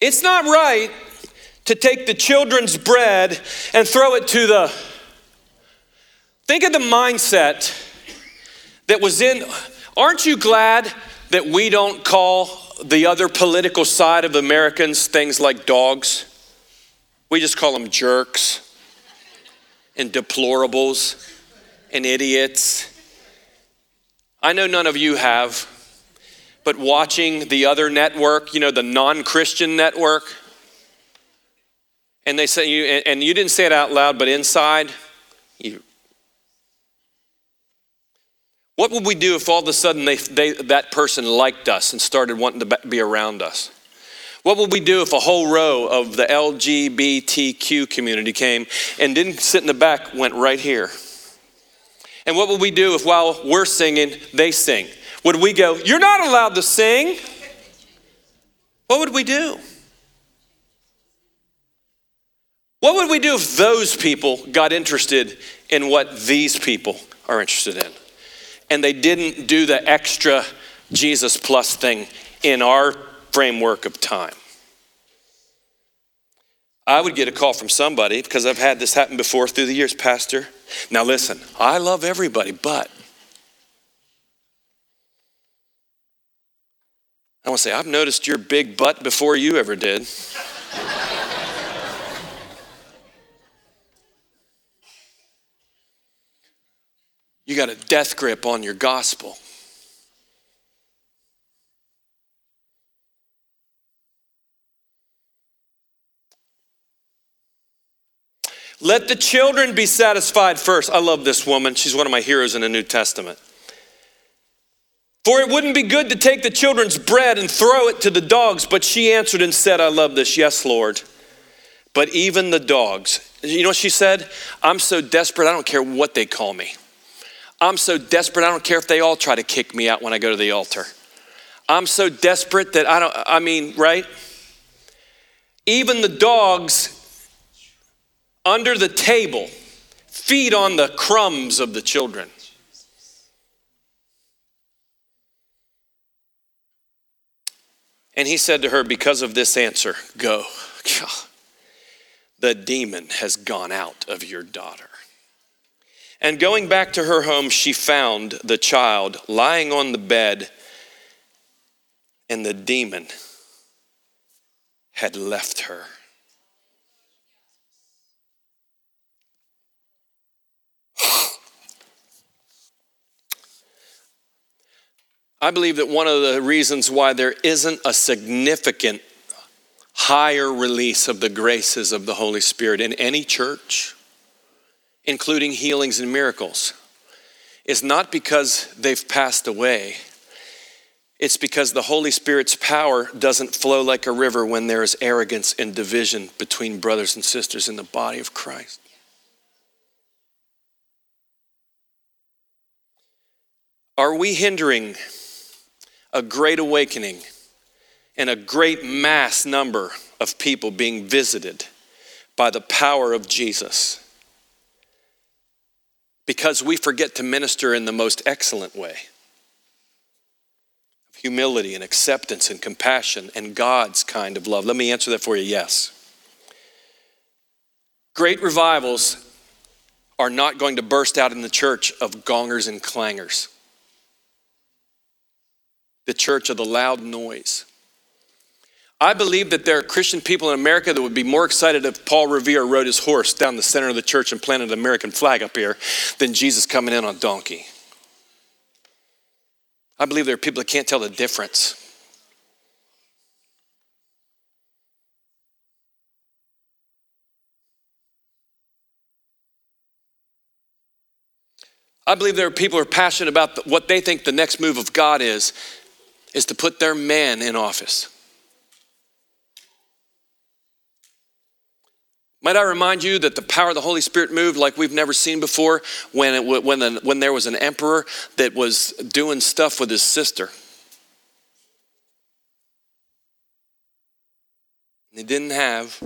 It's not right to take the children's bread and throw it to the. Think of the mindset that was in. Aren't you glad that we don't call the other political side of Americans things like dogs? We just call them jerks and deplorables and idiots. I know none of you have, but watching the other network, you know, the non Christian network, and they say you, and you didn't say it out loud, but inside, you. What would we do if all of a sudden they, they, that person liked us and started wanting to be around us? What would we do if a whole row of the LGBTQ community came and didn't sit in the back, went right here? And what would we do if while we're singing, they sing? Would we go, You're not allowed to sing? What would we do? What would we do if those people got interested in what these people are interested in? And they didn't do the extra Jesus plus thing in our framework of time. I would get a call from somebody because I've had this happen before through the years, Pastor. Now, listen, I love everybody, but I want to say, I've noticed your big butt before you ever did. You got a death grip on your gospel. Let the children be satisfied first. I love this woman. She's one of my heroes in the New Testament. For it wouldn't be good to take the children's bread and throw it to the dogs. But she answered and said, I love this. Yes, Lord. But even the dogs. You know what she said? I'm so desperate, I don't care what they call me. I'm so desperate, I don't care if they all try to kick me out when I go to the altar. I'm so desperate that I don't, I mean, right? Even the dogs under the table feed on the crumbs of the children. And he said to her, Because of this answer, go. (laughs) The demon has gone out of your daughter. And going back to her home, she found the child lying on the bed, and the demon had left her. I believe that one of the reasons why there isn't a significant higher release of the graces of the Holy Spirit in any church including healings and miracles, is not because they've passed away. It's because the Holy Spirit's power doesn't flow like a river when there is arrogance and division between brothers and sisters in the body of Christ. Are we hindering a great awakening and a great mass number of people being visited by the power of Jesus because we forget to minister in the most excellent way of humility and acceptance and compassion and God's kind of love. Let me answer that for you yes. Great revivals are not going to burst out in the church of gongers and clangers, the church of the loud noise. I believe that there are Christian people in America that would be more excited if Paul Revere rode his horse down the center of the church and planted an American flag up here than Jesus coming in on a donkey. I believe there are people that can't tell the difference. I believe there are people who are passionate about what they think the next move of God is, is to put their man in office. Might I remind you that the power of the Holy Spirit moved like we've never seen before when, it, when, the, when there was an emperor that was doing stuff with his sister. He didn't have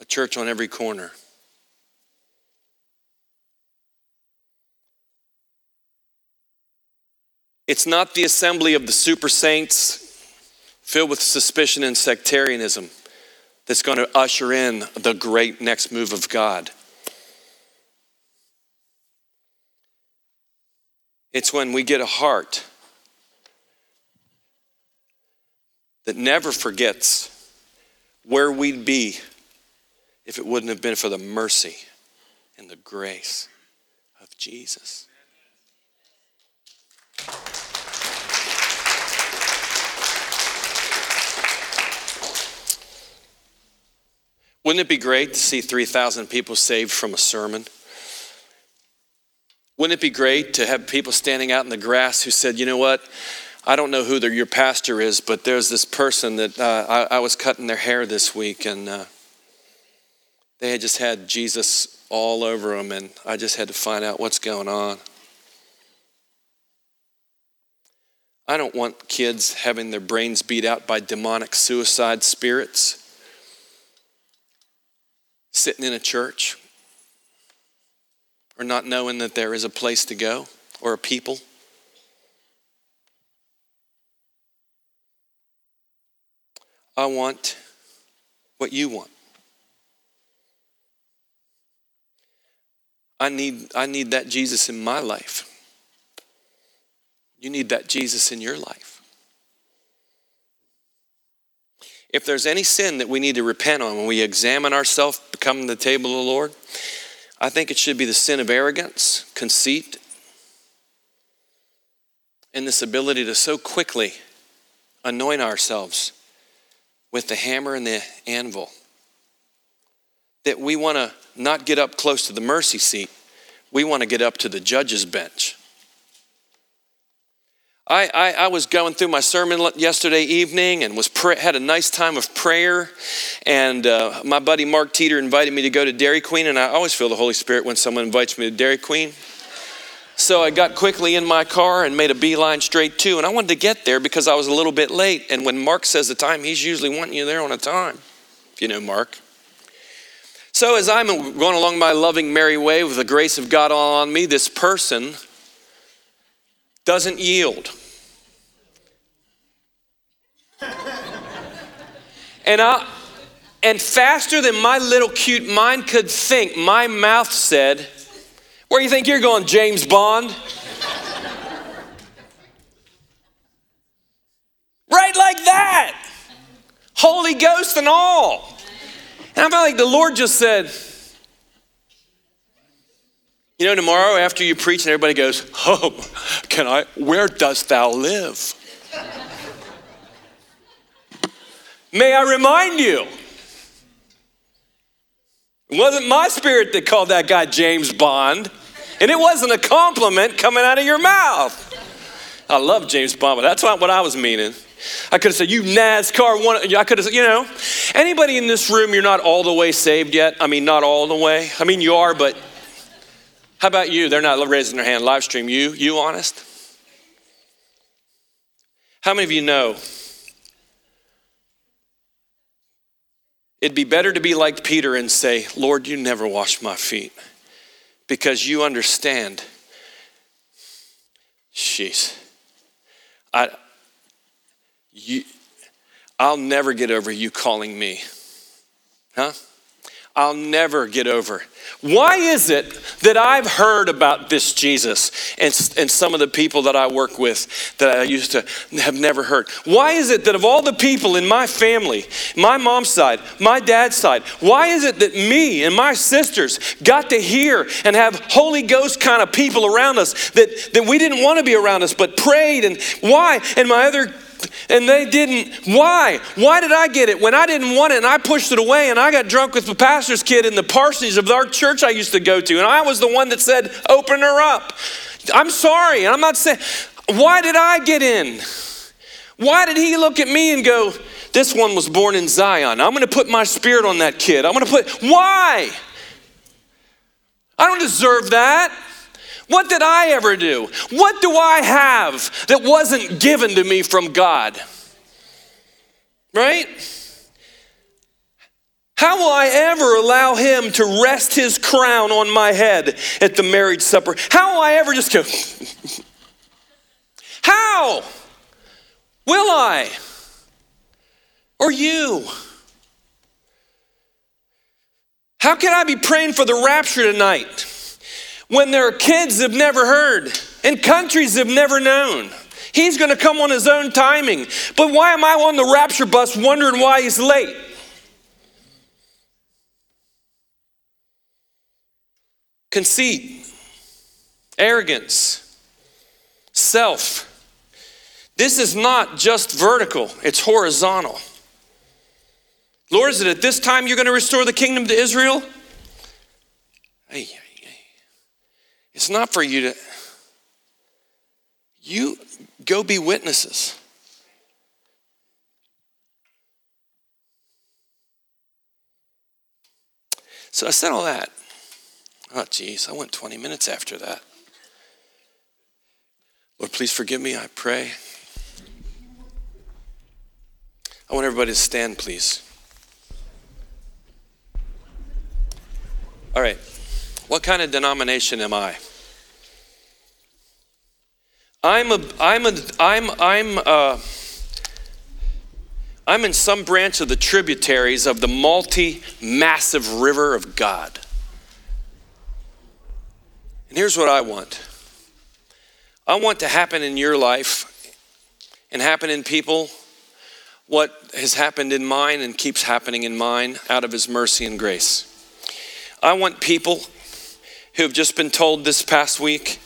a church on every corner. It's not the assembly of the super saints filled with suspicion and sectarianism that's going to usher in the great next move of God. It's when we get a heart that never forgets where we'd be if it wouldn't have been for the mercy and the grace of Jesus. Wouldn't it be great to see 3,000 people saved from a sermon? Wouldn't it be great to have people standing out in the grass who said, you know what? I don't know who the, your pastor is, but there's this person that uh, I, I, was cutting their hair this week, and uh, they had just had Jesus all over them, and I just had to find out what's going on. I don't want kids having their brains beat out by demonic suicide spirits sitting in a church or not knowing that there is a place to go or a people. I want what you want. I need, I need that Jesus in my life. You need that Jesus in your life. If there's any sin that we need to repent on when we examine ourselves, come to the table of the Lord, I think it should be the sin of arrogance, conceit, and this ability to so quickly anoint ourselves with the hammer and the anvil that we want to not get up close to the mercy seat, we want to get up to the judge's bench. I, I, I, was going through my sermon yesterday evening and was pray, had a nice time of prayer. And uh, my buddy Mark Teeter invited me to go to Dairy Queen, and I always feel the Holy Spirit when someone invites me to Dairy Queen. So I got quickly in my car and made a beeline straight to, and I wanted to get there because I was a little bit late. And when Mark says the time, he's usually wanting you there on a time, if you know Mark. So as I'm going along my loving merry way with the grace of God all on me, this person doesn't yield. And I and faster than my little cute mind could think, my mouth said, Where do you think you're going, James Bond? right like that. Holy Ghost and all. And I felt like the Lord just said, you know, tomorrow after you preach and everybody goes, Oh, can I, where dost thou live? May I remind you, it wasn't my spirit that called that guy James Bond, and it wasn't a compliment coming out of your mouth. I love James Bond, but that's not what I was meaning. I could have said, You NASCAR one. I could have said, You know, anybody in this room, you're not all the way saved yet? I mean, not all the way. I mean, you are, but how about you? They're not raising their hand live stream. You, you honest? How many of you know it'd be better to be like Peter and say, Lord, you never wash my feet because you understand. Jeez. I, you, I'll never get over you calling me. Huh? I'll never get over. Why is it that I've heard about this Jesus and, and some of the people that I work with that I used to have never heard? Why is it that of all the people in my family, my mom's side, my dad's side, why is it that me and my sisters got to hear and have Holy Ghost kind of people around us that, that we didn't want to be around us but prayed? And why? And my other and they didn't. Why? Why did I get it when I didn't want it and I pushed it away and I got drunk with the pastor's kid in the parsonage of our church I used to go to and I was the one that said, open her up. I'm sorry. And I'm not saying, why did I get in? Why did he look at me and go, this one was born in Zion. I'm going to put my spirit on that kid. I'm going to put, why? I don't deserve that. What did I ever do? What do I have that wasn't given to me from God? Right? How will I ever allow him to rest his crown on my head at the marriage supper? How will I ever just go, How will I? Or you? How can I be praying for the rapture tonight? When there are kids have never heard and countries have never known. He's going to come on his own timing. But why am I on the rapture bus wondering why he's late? Conceit, arrogance, self. This is not just vertical, it's horizontal. Lord, is it at this time you're going to restore the kingdom to Israel? Hey, it's not for you to, you go be witnesses. So I said all that. Oh, geez, I went 20 minutes after that. Lord, please forgive me, I pray. I want everybody to stand, please. All right. What kind of denomination am I? I'm a, I'm a, I'm, I'm, uh, I'm in some branch of the tributaries of the multi massive river of God. And here's what I want I want to happen in your life and happen in people what has happened in mine and keeps happening in mine out of His mercy and grace. I want people who have just been told this past week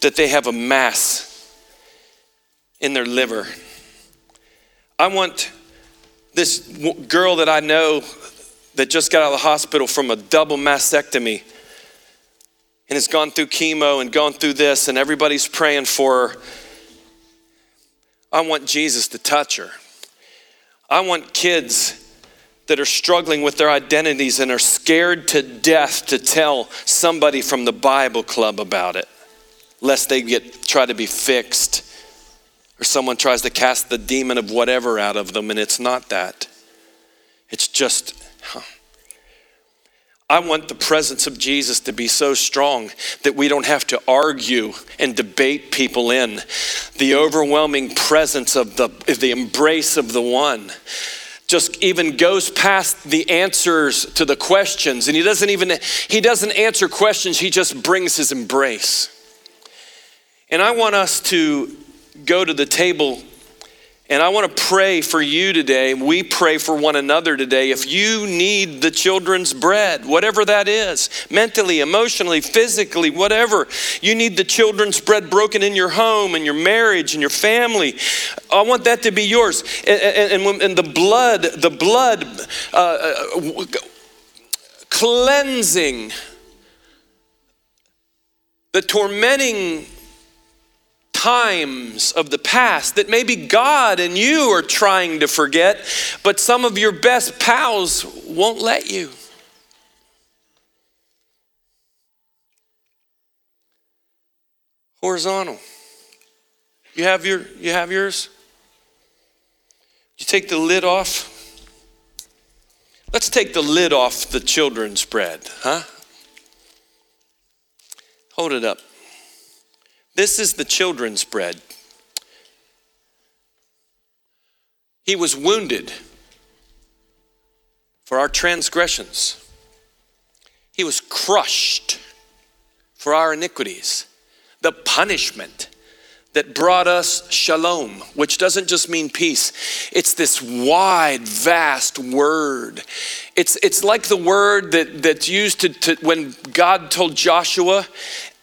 that they have a mass in their liver. I want this girl that I know that just got out of the hospital from a double mastectomy and has gone through chemo and gone through this, and everybody's praying for her. I want Jesus to touch her. I want kids that are struggling with their identities and are scared to death to tell somebody from the Bible club about it, lest they get try to be fixed or someone tries to cast the demon of whatever out of them, and it's not that. It's just, huh. I want the presence of Jesus to be so strong that we don't have to argue and debate people in. The overwhelming presence of the, the embrace of the one just even goes past the answers to the questions and he doesn't even he doesn't answer questions he just brings his embrace and i want us to go to the table and I want to pray for you today. We pray for one another today. If you need the children's bread, whatever that is, mentally, emotionally, physically, whatever, you need the children's bread broken in your home and your marriage and your family. I want that to be yours. And, and, and the blood, the blood uh, uh cleansing, the tormenting times of the past that maybe God and you are trying to forget, but some of your best pals won't let you. Horizontal. You have your you have yours? you take the lid off? Let's take the lid off the children's bread, huh? Hold it up. This is the children's bread. He was wounded for our transgressions, He was crushed for our iniquities. The punishment that brought us shalom, which doesn't just mean peace. It's this wide, vast word. It's, it's like the word that, that's used to, to when God told Joshua,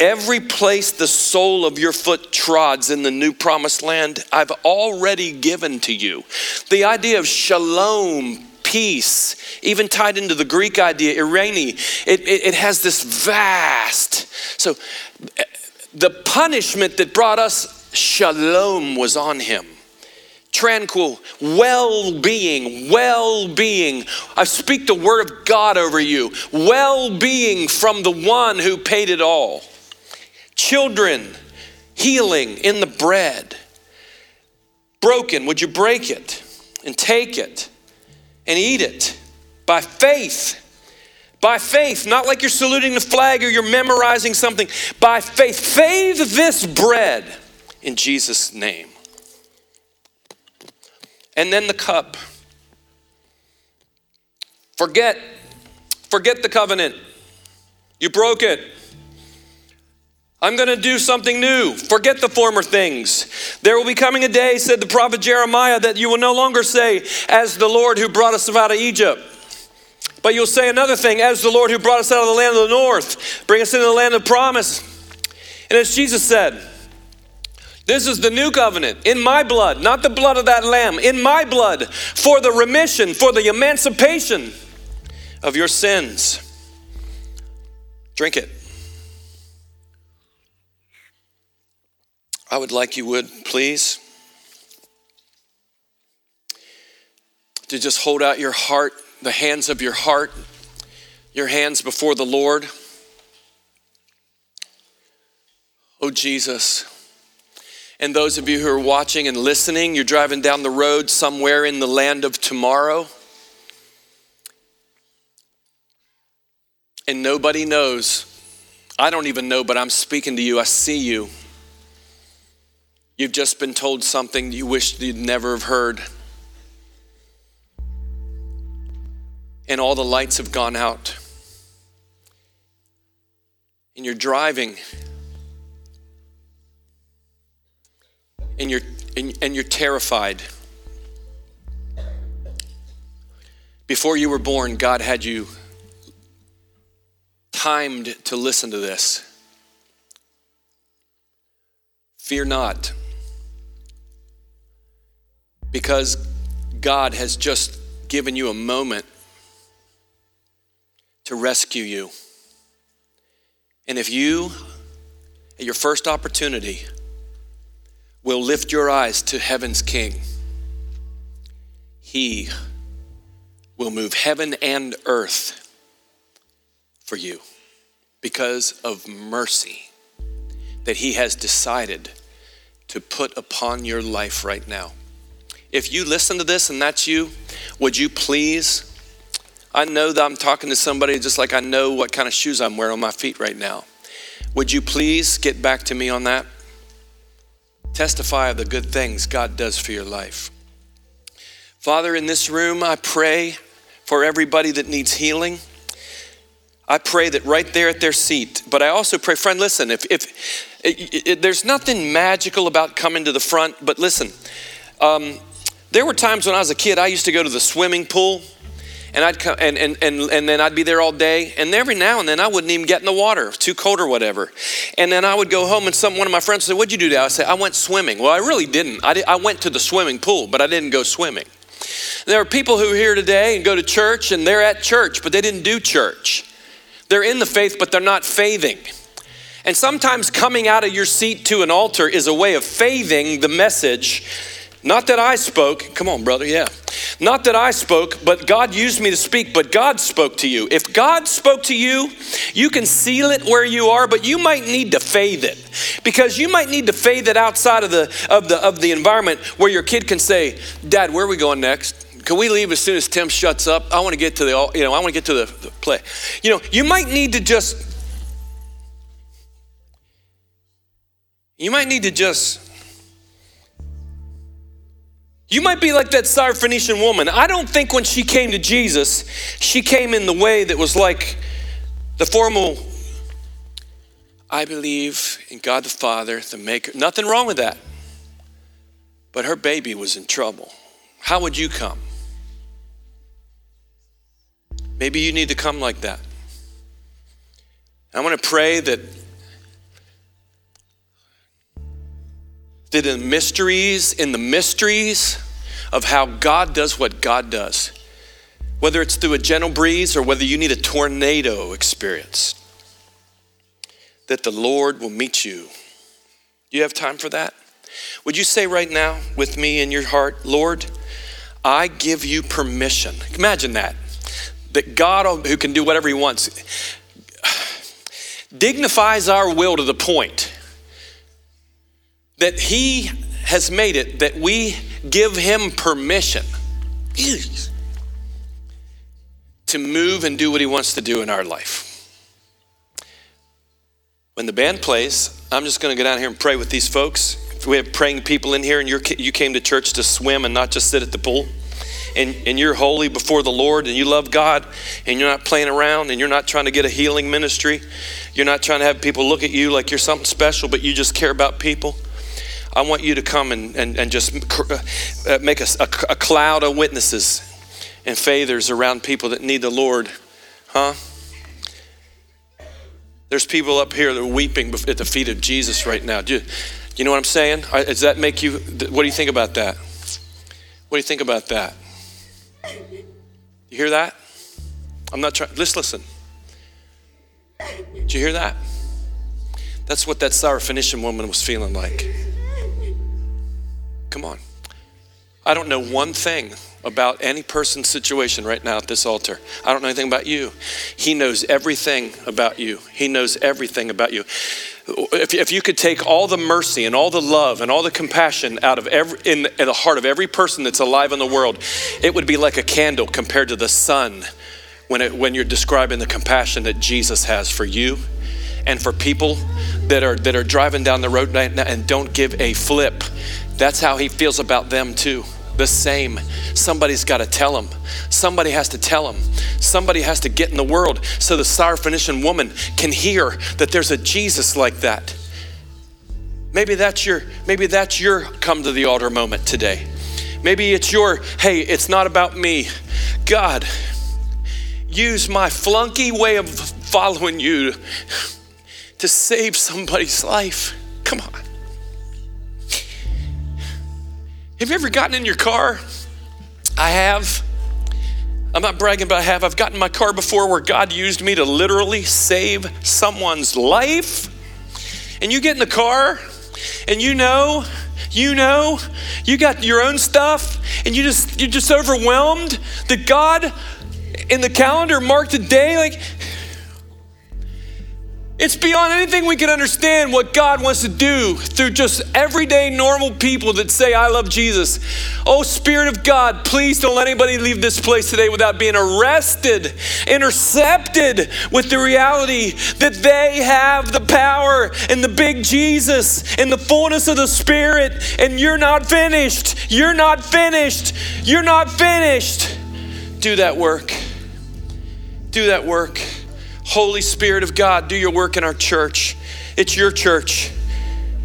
every place the sole of your foot trods in the new promised land, I've already given to you. The idea of shalom, peace, even tied into the Greek idea, eirene, it, it, it has this vast. So the punishment that brought us shalom was on him. Tranquil, well being, well being. I speak the word of God over you. Well being from the one who paid it all. Children, healing in the bread. Broken, would you break it and take it and eat it by faith? By faith, not like you're saluting the flag or you're memorizing something. By faith, faith this bread in Jesus' name. And then the cup. Forget, forget the covenant. You broke it. I'm going to do something new. Forget the former things. There will be coming a day, said the prophet Jeremiah, that you will no longer say, as the Lord who brought us out of Egypt. But you'll say another thing, as the Lord who brought us out of the land of the north, bring us into the land of promise. And as Jesus said, this is the new covenant in my blood, not the blood of that lamb, in my blood, for the remission, for the emancipation of your sins. Drink it. I would like you would, please, to just hold out your heart, the hands of your heart, your hands before the Lord. Oh, Jesus. And those of you who are watching and listening, you're driving down the road somewhere in the land of tomorrow. And nobody knows. I don't even know, but I'm speaking to you. I see you. You've just been told something you wish you'd never have heard. And all the lights have gone out. And you're driving and you're, and, and you're terrified. Before you were born, God had you timed to listen to this. Fear not, because God has just given you a moment to rescue you. And if you, at your first opportunity, will lift your eyes to heaven's King, He will move heaven and earth for you because of mercy that He has decided to put upon your life right now. If you listen to this and that's you, would you please? I know that I'm talking to somebody just like I know what kind of shoes I'm wearing on my feet right now. Would you please get back to me on that? testify of the good things God does for your life. Father, in this room, I pray for everybody that needs healing. I pray that right there at their seat, but I also pray, friend, listen, if, if it, it, there's nothing magical about coming to the front, but listen, um, there were times when I was a kid, I used to go to the swimming pool and I'd come and, and, and, and then I'd be there all day. And every now and then I wouldn't even get in the water, too cold or whatever. And then I would go home and some one of my friends said, What'd you do today? I said, I went swimming. Well, I really didn't. I, did, I went to the swimming pool, but I didn't go swimming. There are people who are here today and go to church and they're at church, but they didn't do church. They're in the faith, but they're not faithing. And sometimes coming out of your seat to an altar is a way of faithing the message Not that I spoke, come on, brother, yeah. Not that I spoke, but God used me to speak, but God spoke to you. If God spoke to you, you can seal it where you are, but you might need to faith it. Because you might need to faith it outside of the of the of the environment where your kid can say, Dad, where are we going next? Can we leave as soon as Tim shuts up? I want to get to the, you know, I want to get to the, the play. You know, you might need to just, you might need to just you might be like that Syrophoenician woman. I don't think when she came to Jesus, she came in the way that was like the formal, I believe in God the Father, the Maker. Nothing wrong with that. But her baby was in trouble. How would you come? Maybe you need to come like that. I want to pray that in the mysteries, in the mysteries of how God does what God does, whether it's through a gentle breeze or whether you need a tornado experience, that the Lord will meet you. Do you have time for that? Would you say right now with me in your heart, Lord, I give you permission. Imagine that. That God, who can do whatever He wants, (sighs) dignifies our will to the point that He has made it that we give Him permission to move and do what He wants to do in our life. When the band plays, I'm just going to go down here and pray with these folks. If we have praying people in here and you you came to church to swim and not just sit at the pool, and, and you're holy before the Lord and you love God and you're not playing around and you're not trying to get a healing ministry, you're not trying to have people look at you like you're something special, but you just care about people. I want you to come and, and, and just uh, make a, a, a cloud of witnesses and fathers around people that need the Lord. Huh? There's people up here that are weeping at the feet of Jesus right now. Do you, you know what I'm saying? Does that make you, what do you think about that? What do you think about that? You hear that? I'm not trying, let's listen. Did you hear that? That's what that Syrophoenician woman was feeling like. Come on. I don't know one thing about any person's situation right now at this altar. I don't know anything about you. He knows everything about you. He knows everything about you. If, if you could take all the mercy and all the love and all the compassion out of every in, in the heart of every person that's alive in the world, it would be like a candle compared to the sun when, it, when you're describing the compassion that Jesus has for you and for people that are that are driving down the road right now and don't give a flip that's how he feels about them too. The same. Somebody's got to tell him. Somebody has to tell him. Somebody has to get in the world so the Syrophoenician woman can hear that there's a Jesus like that. Maybe that's your maybe that's your come to the altar moment today. Maybe it's your hey, it's not about me. God, use my flunky way of following you to save somebody's life. Come on. Have you ever gotten in your car? I have. I'm not bragging, but I have. I've gotten in my car before where God used me to literally save someone's life. And you get in the car and you know, you know, you got your own stuff and you just you're just overwhelmed that God in the calendar marked a day like it's beyond anything we can understand what God wants to do through just everyday normal people that say, I love Jesus. Oh, Spirit of God, please don't let anybody leave this place today without being arrested, intercepted with the reality that they have the power and the big Jesus and the fullness of the Spirit, and you're not finished. You're not finished. You're not finished. Do that work. Do that work. Holy Spirit of God, do your work in our church. It's your church.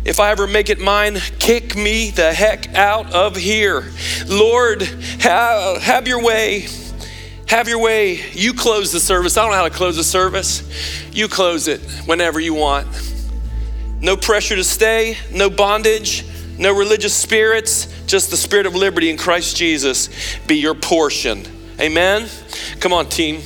If I ever make it mine, kick me the heck out of here. Lord, have, have your way. Have your way. You close the service. I don't know how to close the service. You close it whenever you want. No pressure to stay, no bondage, no religious spirits, just the spirit of liberty in Christ Jesus be your portion. Amen. Come on, team.